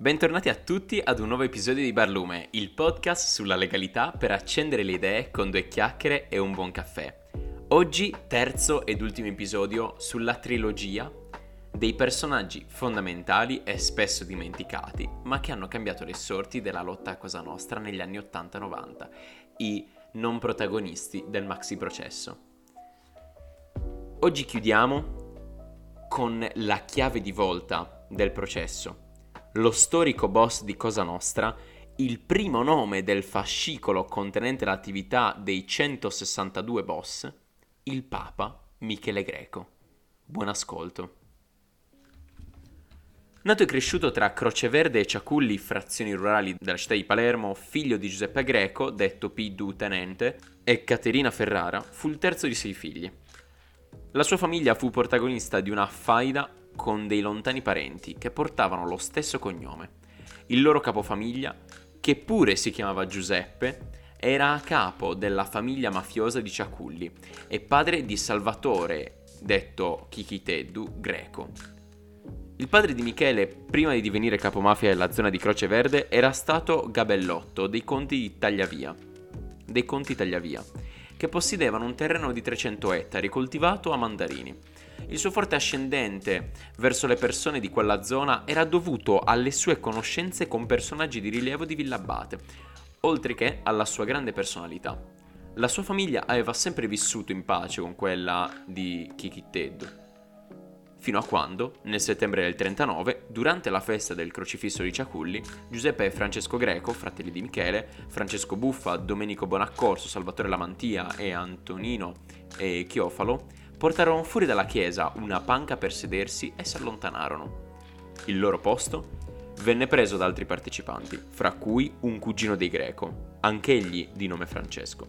Bentornati a tutti ad un nuovo episodio di Barlume, il podcast sulla legalità per accendere le idee con due chiacchiere e un buon caffè. Oggi terzo ed ultimo episodio sulla trilogia dei personaggi fondamentali e spesso dimenticati, ma che hanno cambiato le sorti della lotta a Cosa Nostra negli anni 80-90, i non protagonisti del maxi processo. Oggi chiudiamo con la chiave di volta del processo lo storico boss di Cosa Nostra, il primo nome del fascicolo contenente l'attività dei 162 boss, il Papa Michele Greco. Buon ascolto. Nato e cresciuto tra Croceverde e Ciaculli, frazioni rurali della città di Palermo, figlio di Giuseppe Greco, detto P. Tenente, e Caterina Ferrara, fu il terzo di sei figli. La sua famiglia fu protagonista di una faida con dei lontani parenti che portavano lo stesso cognome. Il loro capofamiglia, che pure si chiamava Giuseppe, era a capo della famiglia mafiosa di Ciaculli e padre di Salvatore, detto Chichiteddu, greco. Il padre di Michele, prima di divenire capomafia della zona di Croce Verde, era stato Gabellotto dei conti di Tagliavia, dei conti Tagliavia, che possedevano un terreno di 300 ettari coltivato a mandarini. Il suo forte ascendente verso le persone di quella zona era dovuto alle sue conoscenze con personaggi di rilievo di Villabate, oltre che alla sua grande personalità. La sua famiglia aveva sempre vissuto in pace con quella di Kikitteddu, fino a quando, nel settembre del 39, durante la festa del crocifisso di Ciaculli, Giuseppe e Francesco Greco, fratelli di Michele, Francesco Buffa, Domenico Bonaccorso, Salvatore Lamantia e Antonino e Chiofalo, portarono fuori dalla chiesa una panca per sedersi e si allontanarono. Il loro posto venne preso da altri partecipanti, fra cui un cugino dei Greco, anch'egli di nome Francesco.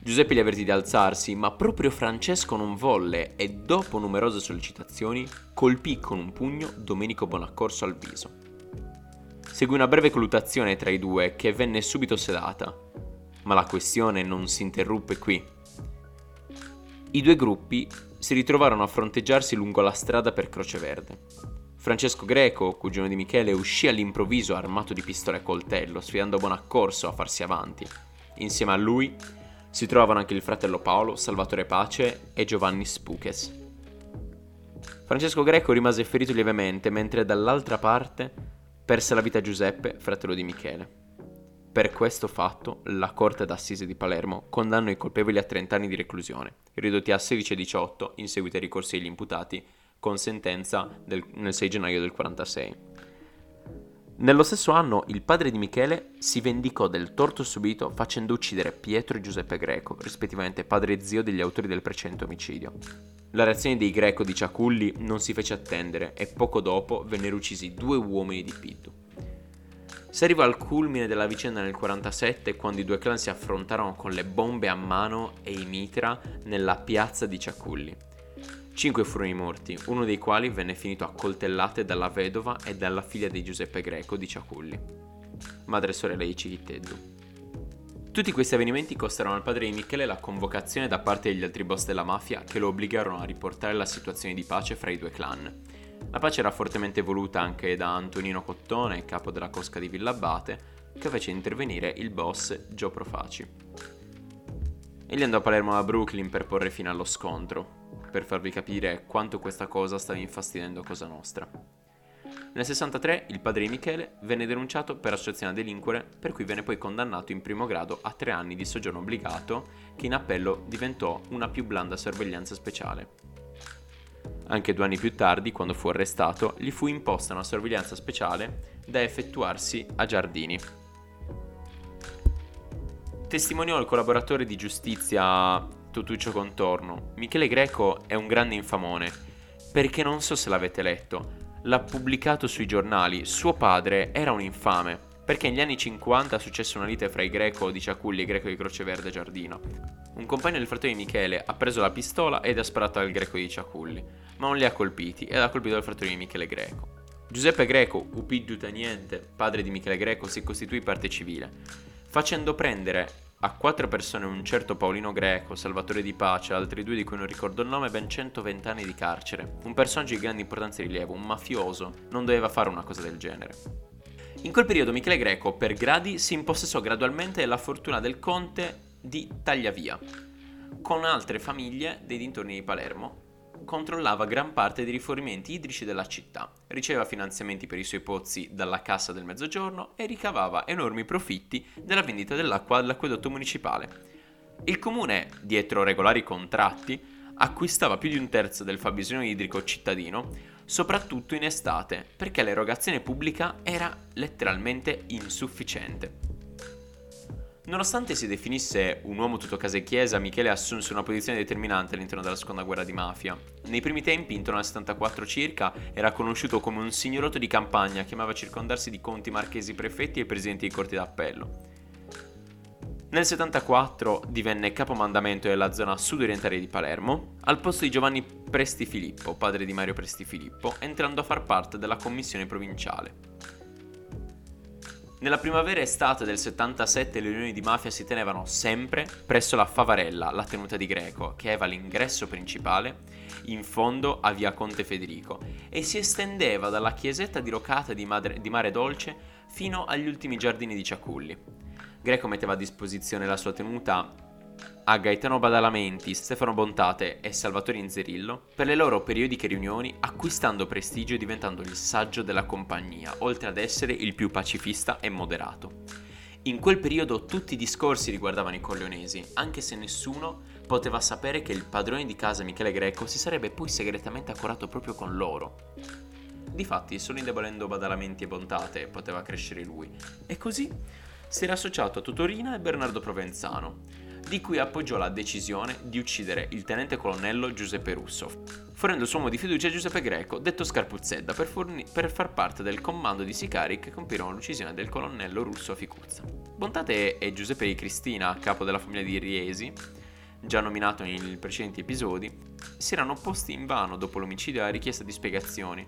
Giuseppe li avvertì di alzarsi, ma proprio Francesco non volle e dopo numerose sollecitazioni colpì con un pugno Domenico Bonaccorso al viso. Seguì una breve colluttazione tra i due che venne subito sedata, ma la questione non si interruppe qui. I due gruppi si ritrovarono a fronteggiarsi lungo la strada per Croce Verde. Francesco Greco, cugino di Michele, uscì all'improvviso armato di pistola e coltello, sfidando Bonaccorso a farsi avanti. Insieme a lui si trovavano anche il fratello Paolo, Salvatore Pace e Giovanni Spuches. Francesco Greco rimase ferito lievemente, mentre dall'altra parte perse la vita Giuseppe, fratello di Michele. Per questo fatto, la Corte d'Assise di Palermo condannò i colpevoli a 30 anni di reclusione, ridotti a 16 e 18 in seguito ai ricorsi degli imputati, con sentenza del, nel 6 gennaio del 46. Nello stesso anno il padre di Michele si vendicò del torto subito facendo uccidere Pietro e Giuseppe Greco, rispettivamente padre e zio degli autori del precedente omicidio. La reazione dei Greco di Ciaculli non si fece attendere e poco dopo vennero uccisi due uomini di Piddu. Si arriva al culmine della vicenda nel 47 quando i due clan si affrontarono con le bombe a mano e i mitra nella piazza di Ciaculli. Cinque furono i morti, uno dei quali venne finito a coltellate dalla vedova e dalla figlia di Giuseppe Greco di Ciaculli, madre e sorella di Cichiteddu. Tutti questi avvenimenti costarono al padre di Michele la convocazione da parte degli altri boss della mafia che lo obbligarono a riportare la situazione di pace fra i due clan la pace era fortemente voluta anche da Antonino Cottone, capo della cosca di Villabate, che fece intervenire il boss Joe Profaci. Egli andò a Palermo a Brooklyn per porre fine allo scontro, per farvi capire quanto questa cosa stava infastidendo Cosa Nostra. Nel 63 il padre di Michele venne denunciato per associazione a delinquere, per cui venne poi condannato in primo grado a tre anni di soggiorno obbligato, che in appello diventò una più blanda sorveglianza speciale. Anche due anni più tardi, quando fu arrestato, gli fu imposta una sorveglianza speciale da effettuarsi a Giardini. Testimoniò il collaboratore di giustizia Totuccio Contorno. Michele Greco è un grande infamone, perché non so se l'avete letto, l'ha pubblicato sui giornali. Suo padre era un infame, perché negli anni 50 successe una lite fra i Greco di Ciaculli e i Greco di Croce Verde Giardino. Un compagno del fratello di Michele ha preso la pistola ed ha sparato al Greco di Ciaculli ma non li ha colpiti ed ha colpito il fratello di Michele Greco. Giuseppe Greco, Upiddu Teniente, padre di Michele Greco, si costituì parte civile, facendo prendere a quattro persone un certo Paolino Greco, salvatore di pace, altri due di cui non ricordo il nome, ben 120 anni di carcere. Un personaggio di grande importanza e rilievo, un mafioso, non doveva fare una cosa del genere. In quel periodo Michele Greco, per gradi, si impossessò gradualmente della fortuna del conte di Tagliavia, con altre famiglie dei dintorni di Palermo, controllava gran parte dei rifornimenti idrici della città, riceveva finanziamenti per i suoi pozzi dalla Cassa del Mezzogiorno e ricavava enormi profitti dalla vendita dell'acqua all'acquedotto municipale. Il comune, dietro regolari contratti, acquistava più di un terzo del fabbisogno idrico cittadino, soprattutto in estate, perché l'erogazione pubblica era letteralmente insufficiente. Nonostante si definisse un uomo tutto casa e chiesa, Michele assunse una posizione determinante all'interno della seconda guerra di mafia. Nei primi tempi, intorno al 74 circa, era conosciuto come un signorotto di campagna che amava circondarsi di conti marchesi prefetti e presidenti di corti d'appello. Nel 74 divenne capomandamento della zona sud-orientale di Palermo, al posto di Giovanni Presti Filippo, padre di Mario Presti Filippo, entrando a far parte della commissione provinciale. Nella primavera e estate del 77 le riunioni di mafia si tenevano sempre presso la Favarella, la tenuta di Greco, che aveva l'ingresso principale in fondo a via Conte Federico e si estendeva dalla chiesetta dirocata di, Madre, di Mare Dolce fino agli ultimi giardini di Ciaculli. Greco metteva a disposizione la sua tenuta a Gaetano Badalamenti, Stefano Bontate e Salvatore Inzerillo per le loro periodiche riunioni, acquistando prestigio e diventando il saggio della compagnia, oltre ad essere il più pacifista e moderato. In quel periodo tutti i discorsi riguardavano i corleonesi, anche se nessuno poteva sapere che il padrone di casa Michele Greco si sarebbe poi segretamente accorato proprio con loro. Difatti, solo indebolendo Badalamenti e Bontate poteva crescere lui, e così si era associato a Tutorina e Bernardo Provenzano, di cui appoggiò la decisione di uccidere il tenente colonnello Giuseppe Russo, fornendo il suo uomo di fiducia Giuseppe Greco, detto Scarpuzzedda, per, forni- per far parte del comando di sicari che compirono l'uccisione del colonnello Russo a Ficuzza. Bontate e Giuseppe di Cristina, capo della famiglia di Riesi, già nominato nei precedenti episodi, si erano opposti invano dopo l'omicidio alla richiesta di spiegazioni.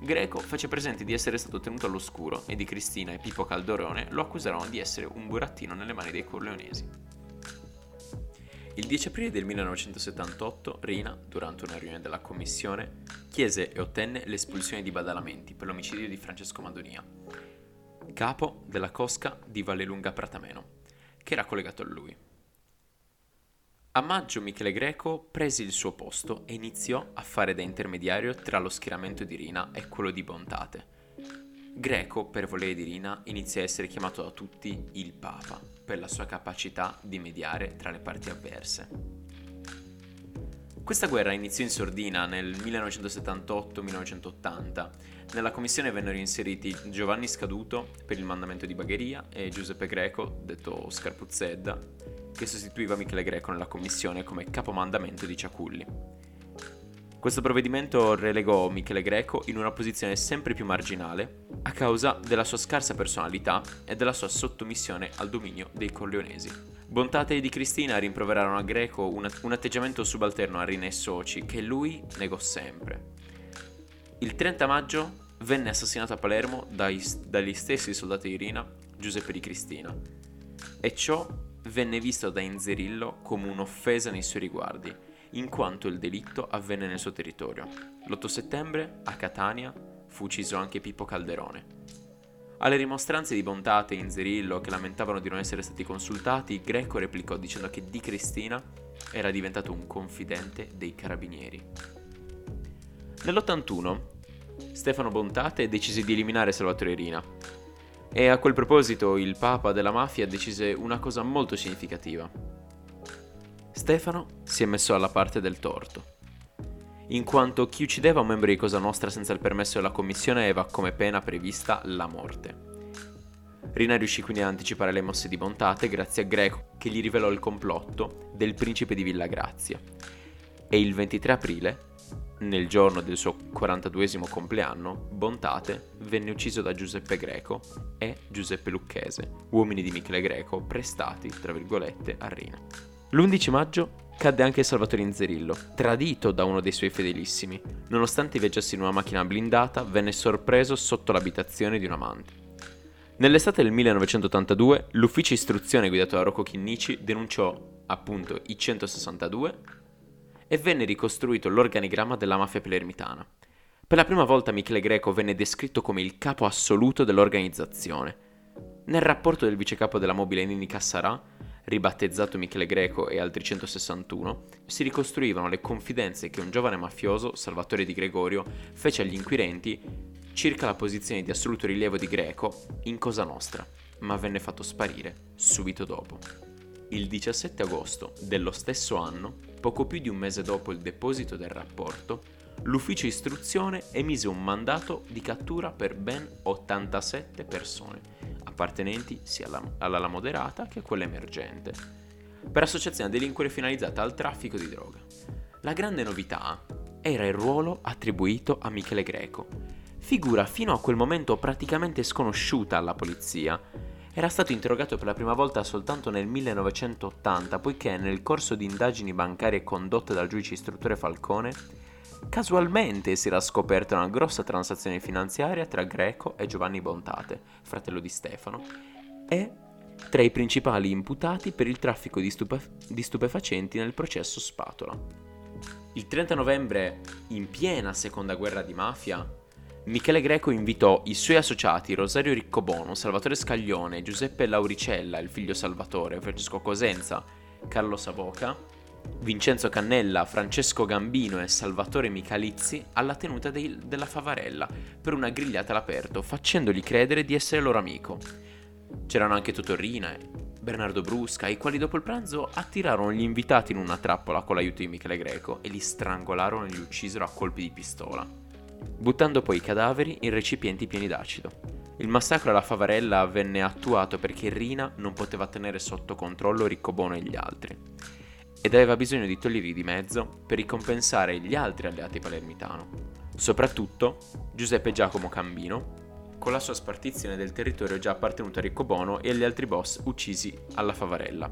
Greco fece presente di essere stato tenuto all'oscuro e di Cristina e Pippo Calderone lo accusarono di essere un burattino nelle mani dei corleonesi. Il 10 aprile del 1978 Rina, durante una riunione della commissione, chiese e ottenne l'espulsione di Badalamenti per l'omicidio di Francesco Madonia, capo della cosca di Vallelunga Pratameno, che era collegato a lui. A maggio Michele Greco prese il suo posto e iniziò a fare da intermediario tra lo schieramento di Rina e quello di Bontate. Greco, per volere di Rina, iniziò a essere chiamato da tutti il Papa per la sua capacità di mediare tra le parti avverse. Questa guerra iniziò in sordina nel 1978-1980. Nella commissione vennero inseriti Giovanni Scaduto per il mandamento di Bagheria e Giuseppe Greco, detto Scarpuzzedda, che sostituiva Michele Greco nella commissione come capomandamento di Ciaculli. Questo provvedimento relegò Michele Greco in una posizione sempre più marginale a causa della sua scarsa personalità e della sua sottomissione al dominio dei corleonesi. Bontate di Cristina rimproverarono a Greco un, un atteggiamento subalterno a Rina e soci che lui negò sempre. Il 30 maggio venne assassinato a Palermo dai, dagli stessi soldati di Rina, Giuseppe di Cristina, e ciò venne visto da Inzerillo come un'offesa nei suoi riguardi in quanto il delitto avvenne nel suo territorio. L'8 settembre, a Catania, fu ucciso anche Pippo Calderone. Alle rimostranze di Bontate e Inzerillo che lamentavano di non essere stati consultati, Greco replicò dicendo che Di Cristina era diventato un confidente dei carabinieri. Nell'81 Stefano Bontate decise di eliminare Salvatore Rina e a quel proposito il papa della mafia decise una cosa molto significativa. Stefano si è messo alla parte del torto, in quanto chi uccideva un membro di Cosa Nostra senza il permesso della commissione aveva come pena prevista la morte. Rina riuscì quindi ad anticipare le mosse di Bontate grazie a Greco che gli rivelò il complotto del principe di Villa Grazia. E il 23 aprile, nel giorno del suo 42 compleanno, Bontate venne ucciso da Giuseppe Greco e Giuseppe Lucchese, uomini di Michele Greco prestati, tra virgolette, a Rina. L'11 maggio cadde anche Salvatore Inzerillo, tradito da uno dei suoi fedelissimi. Nonostante viaggiasse in una macchina blindata, venne sorpreso sotto l'abitazione di un amante. Nell'estate del 1982 l'ufficio istruzione guidato da Rocco Chinnici denunciò appunto i 162 e venne ricostruito l'organigramma della mafia palermitana. Per la prima volta Michele Greco venne descritto come il capo assoluto dell'organizzazione. Nel rapporto del vicecapo della mobile Nini Cassarà, ribattezzato Michele Greco e altri 161, si ricostruivano le confidenze che un giovane mafioso, Salvatore Di Gregorio, fece agli inquirenti circa la posizione di assoluto rilievo di Greco in Cosa Nostra, ma venne fatto sparire subito dopo. Il 17 agosto dello stesso anno, poco più di un mese dopo il deposito del rapporto, l'ufficio istruzione emise un mandato di cattura per ben 87 persone, appartenenti sia alla, alla moderata che a quella emergente, per associazione a delinquere finalizzata al traffico di droga. La grande novità era il ruolo attribuito a Michele Greco, figura fino a quel momento praticamente sconosciuta alla polizia. Era stato interrogato per la prima volta soltanto nel 1980, poiché nel corso di indagini bancarie condotte dal giudice istruttore Falcone, casualmente si era scoperta una grossa transazione finanziaria tra Greco e Giovanni Bontate, fratello di Stefano, e tra i principali imputati per il traffico di, stupe- di stupefacenti nel processo Spatola. Il 30 novembre, in piena seconda guerra di mafia, Michele Greco invitò i suoi associati Rosario Riccobono, Salvatore Scaglione, Giuseppe Lauricella, il figlio Salvatore, Francesco Cosenza, Carlo Savoca, Vincenzo Cannella, Francesco Gambino e Salvatore Michalizzi alla tenuta dei, della Favarella per una grigliata all'aperto, facendogli credere di essere loro amico. C'erano anche Totorrina e Bernardo Brusca, i quali dopo il pranzo attirarono gli invitati in una trappola con l'aiuto di Michele Greco e li strangolarono e li uccisero a colpi di pistola buttando poi i cadaveri in recipienti pieni d'acido. Il massacro alla Favarella venne attuato perché Rina non poteva tenere sotto controllo Riccobono e gli altri, ed aveva bisogno di toglierli di mezzo per ricompensare gli altri alleati palermitano, soprattutto Giuseppe Giacomo Cambino, con la sua spartizione del territorio già appartenuto a Riccobono e agli altri boss uccisi alla Favarella.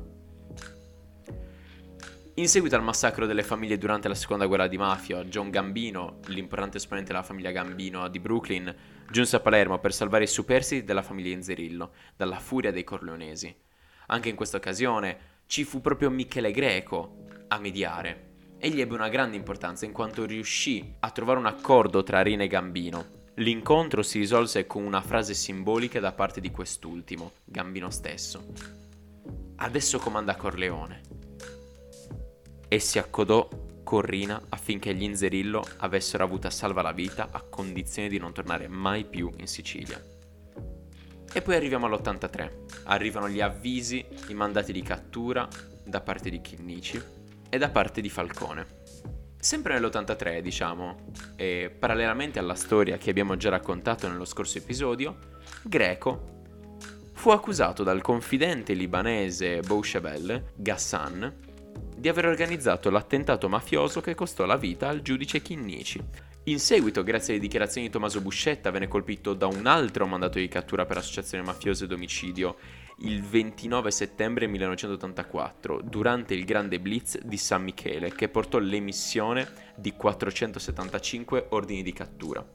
In seguito al massacro delle famiglie durante la seconda guerra di mafia, John Gambino, l'importante esponente della famiglia Gambino di Brooklyn, giunse a Palermo per salvare i superstiti della famiglia Inzerillo dalla furia dei corleonesi. Anche in questa occasione ci fu proprio Michele Greco a mediare. Egli ebbe una grande importanza in quanto riuscì a trovare un accordo tra Rina e Gambino. L'incontro si risolse con una frase simbolica da parte di quest'ultimo, Gambino stesso. Adesso comanda Corleone e si accodò con Rina affinché gli Inzerillo avessero avuto a salva la vita a condizione di non tornare mai più in Sicilia. E poi arriviamo all'83. Arrivano gli avvisi, i mandati di cattura da parte di Chinnici e da parte di Falcone. Sempre nell'83, diciamo, e parallelamente alla storia che abbiamo già raccontato nello scorso episodio, Greco fu accusato dal confidente libanese Bouchebel, Ghassan, di aver organizzato l'attentato mafioso che costò la vita al giudice Chinnici. In seguito, grazie alle dichiarazioni di Tommaso Buscetta, venne colpito da un altro mandato di cattura per associazione mafiosa ed omicidio il 29 settembre 1984, durante il grande blitz di San Michele, che portò l'emissione di 475 ordini di cattura,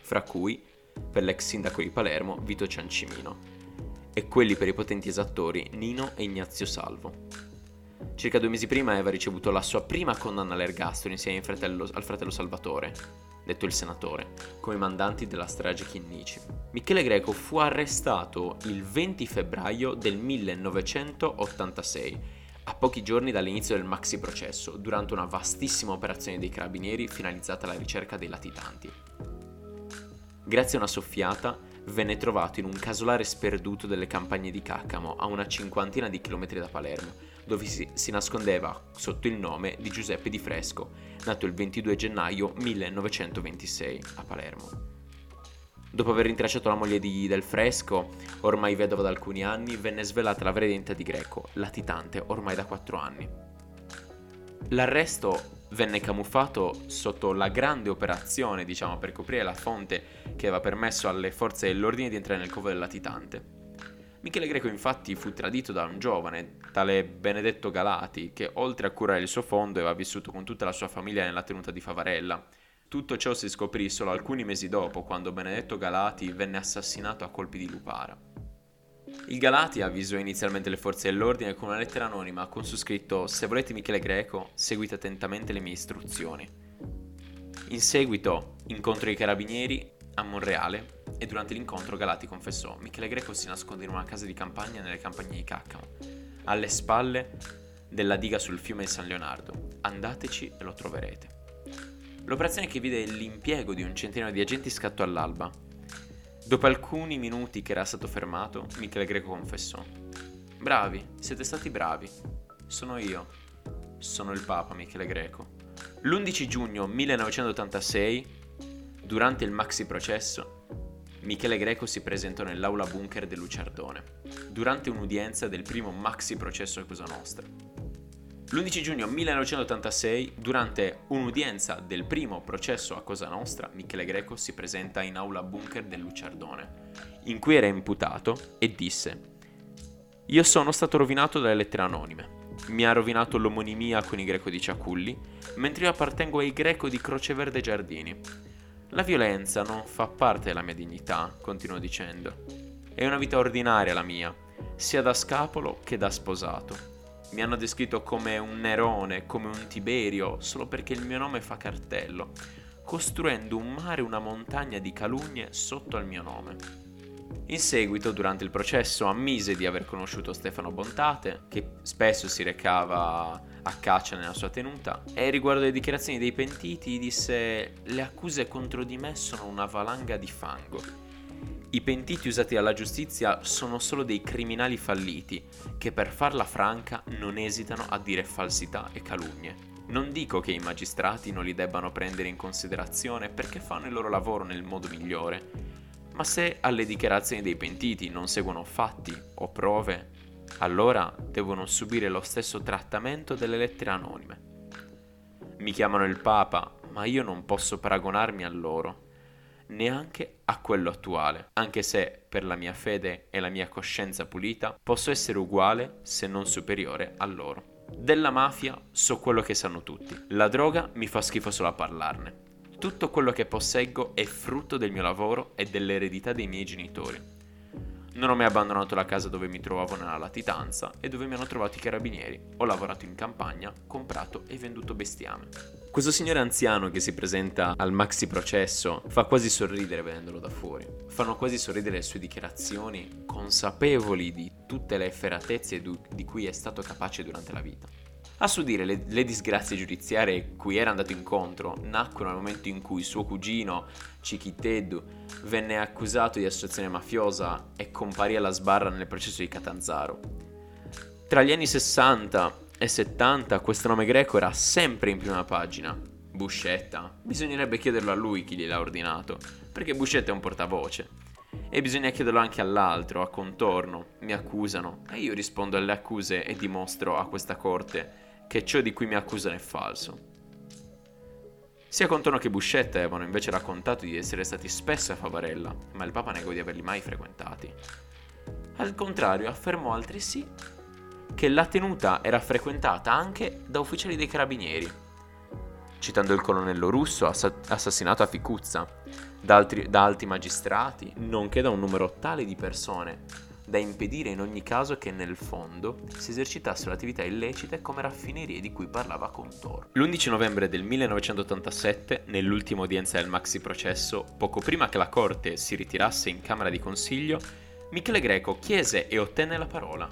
fra cui per l'ex sindaco di Palermo Vito Ciancimino, e quelli per i potenti esattori Nino e Ignazio Salvo. Circa due mesi prima aveva ricevuto la sua prima condanna all'ergastolo insieme fratello, al fratello Salvatore, detto il senatore, come mandanti della strage Chinnici. Michele Greco fu arrestato il 20 febbraio del 1986, a pochi giorni dall'inizio del maxi processo, durante una vastissima operazione dei carabinieri finalizzata alla ricerca dei latitanti. Grazie a una soffiata, venne trovato in un casolare sperduto delle campagne di Caccamo, a una cinquantina di chilometri da Palermo, dove si, si nascondeva sotto il nome di Giuseppe Di Fresco, nato il 22 gennaio 1926 a Palermo. Dopo aver rintracciato la moglie di Del Fresco, ormai vedova da alcuni anni, venne svelata la vera identità di Greco, latitante ormai da 4 anni. L'arresto venne camuffato sotto la grande operazione, diciamo, per coprire la fonte che aveva permesso alle forze dell'ordine di entrare nel covo del latitante. Michele Greco infatti fu tradito da un giovane, tale Benedetto Galati, che oltre a curare il suo fondo aveva vissuto con tutta la sua famiglia nella tenuta di Favarella, Tutto ciò si scoprì solo alcuni mesi dopo, quando Benedetto Galati venne assassinato a colpi di lupara. Il Galati avvisò inizialmente le forze dell'ordine con una lettera anonima con su scritto Se volete Michele Greco, seguite attentamente le mie istruzioni. In seguito incontro i carabinieri a Monreale e durante l'incontro Galati confessò Michele Greco si nasconde in una casa di campagna nelle campagne di Caccamo, alle spalle della diga sul fiume San Leonardo. Andateci e lo troverete. L'operazione che vide l'impiego di un centinaio di agenti scattò all'alba. Dopo alcuni minuti che era stato fermato, Michele Greco confessò. Bravi, siete stati bravi. Sono io. Sono il Papa Michele Greco. L'11 giugno 1986, durante il maxi processo, Michele Greco si presentò nell'aula bunker del Luciardone, durante un'udienza del primo maxi processo a Cosa Nostra. L'11 giugno 1986, durante un'udienza del primo processo a Cosa Nostra, Michele Greco si presenta in aula bunker del Luciardone, in cui era imputato e disse Io sono stato rovinato dalle lettere anonime. Mi ha rovinato l'omonimia con i greco di Ciaculli, mentre io appartengo ai greco di Croce Verde Giardini. La violenza non fa parte della mia dignità, continuò dicendo. È una vita ordinaria la mia, sia da scapolo che da sposato mi hanno descritto come un Nerone, come un Tiberio, solo perché il mio nome fa cartello, costruendo un mare e una montagna di calunnie sotto al mio nome. In seguito, durante il processo, ammise di aver conosciuto Stefano Bontate, che spesso si recava a caccia nella sua tenuta, e riguardo le dichiarazioni dei pentiti disse le accuse contro di me sono una valanga di fango i pentiti usati dalla giustizia sono solo dei criminali falliti che per farla franca non esitano a dire falsità e calunnie. Non dico che i magistrati non li debbano prendere in considerazione perché fanno il loro lavoro nel modo migliore, ma se alle dichiarazioni dei pentiti non seguono fatti o prove, allora devono subire lo stesso trattamento delle lettere anonime. Mi chiamano il Papa, ma io non posso paragonarmi a loro neanche a quello attuale, anche se per la mia fede e la mia coscienza pulita posso essere uguale se non superiore a loro. Della mafia so quello che sanno tutti, la droga mi fa schifo solo a parlarne. Tutto quello che posseggo è frutto del mio lavoro e dell'eredità dei miei genitori. Non ho mai abbandonato la casa dove mi trovavo nella latitanza e dove mi hanno trovato i carabinieri. Ho lavorato in campagna, comprato e venduto bestiame. Questo signore anziano che si presenta al maxi processo fa quasi sorridere vedendolo da fuori. Fanno quasi sorridere le sue dichiarazioni, consapevoli di tutte le efferatezze di cui è stato capace durante la vita. A suo dire, le, le, disgrazie giudiziarie cui era andato incontro nacquero nel momento in cui suo cugino, Chiquiteddu, venne accusato di associazione mafiosa e comparì alla sbarra nel processo di Catanzaro. Tra gli anni 60 e 70 questo nome greco era sempre in prima pagina. Buscetta. Bisognerebbe chiederlo a lui chi gliel'ha ordinato, perché Buscetta è un portavoce. E bisogna chiederlo anche all'altro, a contorno. Mi accusano e io rispondo alle accuse e dimostro a questa corte che ciò di cui mi accusano è falso. Sia Contorno che Buscetta avevano invece raccontato di essere stati spesso a Favarella, ma il Papa negò di averli mai frequentati. Al contrario, affermò altresì che la tenuta era frequentata anche da ufficiali dei carabinieri, citando il colonnello russo assassinato a Ficuzza, da, altri, da alti magistrati, nonché da un numero tale di persone da impedire in ogni caso che nel fondo si esercitassero attività illecite come raffinerie di cui parlava Contor. L'11 novembre del 1987, nell'ultima udienza del maxi processo, poco prima che la corte si ritirasse in Camera di Consiglio, Michele Greco chiese e ottenne la parola.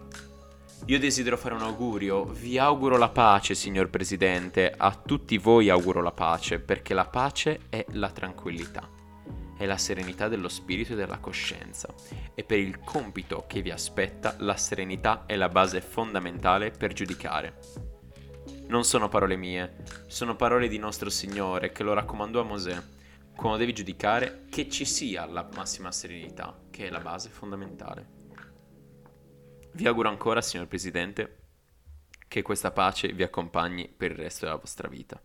Io desidero fare un augurio, vi auguro la pace, signor Presidente, a tutti voi auguro la pace, perché la pace è la tranquillità è la serenità dello spirito e della coscienza e per il compito che vi aspetta la serenità è la base fondamentale per giudicare. Non sono parole mie, sono parole di nostro Signore che lo raccomandò a Mosè. Quando devi giudicare, che ci sia la massima serenità, che è la base fondamentale. Vi auguro ancora, signor Presidente, che questa pace vi accompagni per il resto della vostra vita.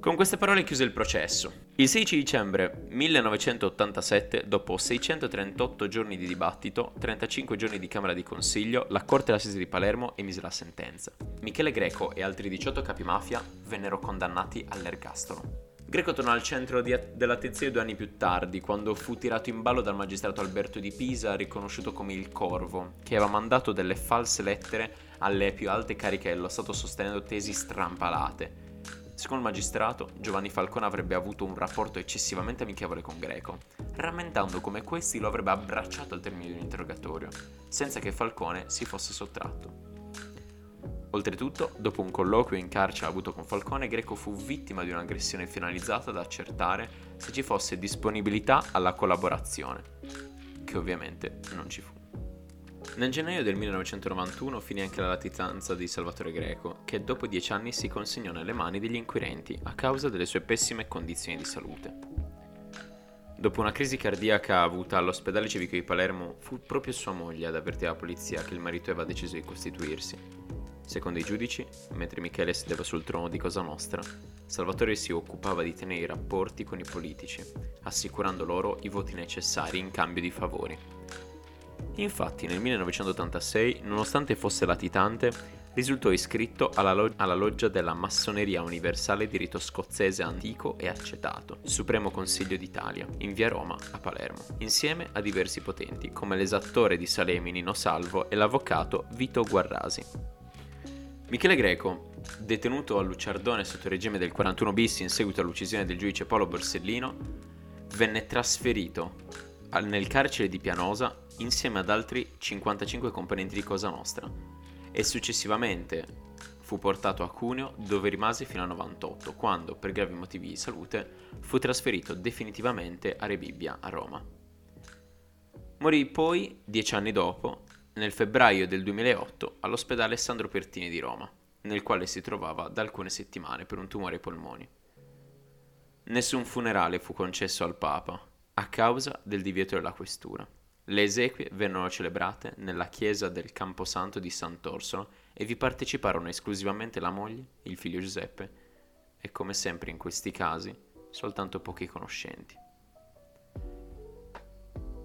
Con queste parole chiuse il processo. Il 16 dicembre 1987, dopo 638 giorni di dibattito, 35 giorni di Camera di Consiglio, la Corte d'Assise di Palermo emise la sentenza. Michele Greco e altri 18 capi mafia vennero condannati all'ergastolo. Greco tornò al centro di, dell'attenzione due anni più tardi, quando fu tirato in ballo dal magistrato Alberto di Pisa, riconosciuto come il Corvo, che aveva mandato delle false lettere alle più alte cariche dello Stato sostenendo tesi strampalate. Secondo il magistrato, Giovanni Falcone avrebbe avuto un rapporto eccessivamente amichevole con Greco, rammentando come questi lo avrebbe abbracciato al termine di un interrogatorio, senza che Falcone si fosse sottratto. Oltretutto, dopo un colloquio in carcere avuto con Falcone, Greco fu vittima di un'aggressione finalizzata ad accertare se ci fosse disponibilità alla collaborazione, che ovviamente non ci fu. Nel gennaio del 1991 finì anche la latitanza di Salvatore Greco, che dopo dieci anni si consegnò nelle mani degli inquirenti a causa delle sue pessime condizioni di salute. Dopo una crisi cardiaca avuta all'ospedale civico di Palermo, fu proprio sua moglie ad avvertire la polizia che il marito aveva deciso di costituirsi. Secondo i giudici, mentre Michele sedeva sul trono di Cosa Nostra, Salvatore si occupava di tenere i rapporti con i politici, assicurando loro i voti necessari in cambio di favori. Infatti nel 1986, nonostante fosse latitante, risultò iscritto alla, log- alla, loggia della Massoneria Universale di rito scozzese antico e accettato, Supremo Consiglio d'Italia, in via Roma a Palermo, insieme a diversi potenti come l'esattore di Salemi Nino Salvo e l'avvocato Vito Guarrasi. Michele Greco, detenuto a Luciardone sotto il regime del 41 bis in seguito all'uccisione del giudice Paolo Borsellino, venne trasferito nel carcere di Pianosa insieme ad altri 55 componenti di Cosa Nostra e successivamente fu portato a Cuneo dove rimase fino al 98 quando per gravi motivi di salute fu trasferito definitivamente a Rebibbia a Roma. Morì poi, dieci anni dopo, nel febbraio del 2008 all'ospedale Sandro Pertini di Roma, nel quale si trovava da alcune settimane per un tumore ai polmoni. Nessun funerale fu concesso al Papa a causa del divieto della questura. Le esequie vennero celebrate nella chiesa del Camposanto di Sant'Orsono e vi parteciparono esclusivamente la moglie, il figlio Giuseppe e, come sempre in questi casi, soltanto pochi conoscenti.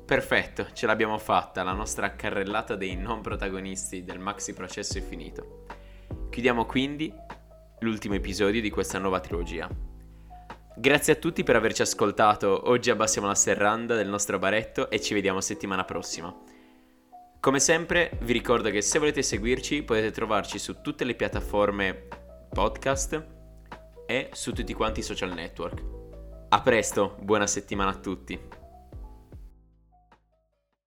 Perfetto, ce l'abbiamo fatta, la nostra carrellata dei non protagonisti del maxi processo è finito. Chiudiamo quindi l'ultimo episodio di questa nuova trilogia. Grazie a tutti per averci ascoltato, oggi abbassiamo la serranda del nostro baretto e ci vediamo settimana prossima. Come sempre vi ricordo che se volete seguirci potete trovarci su tutte le piattaforme podcast e su tutti quanti i social network. A presto, buona settimana a tutti.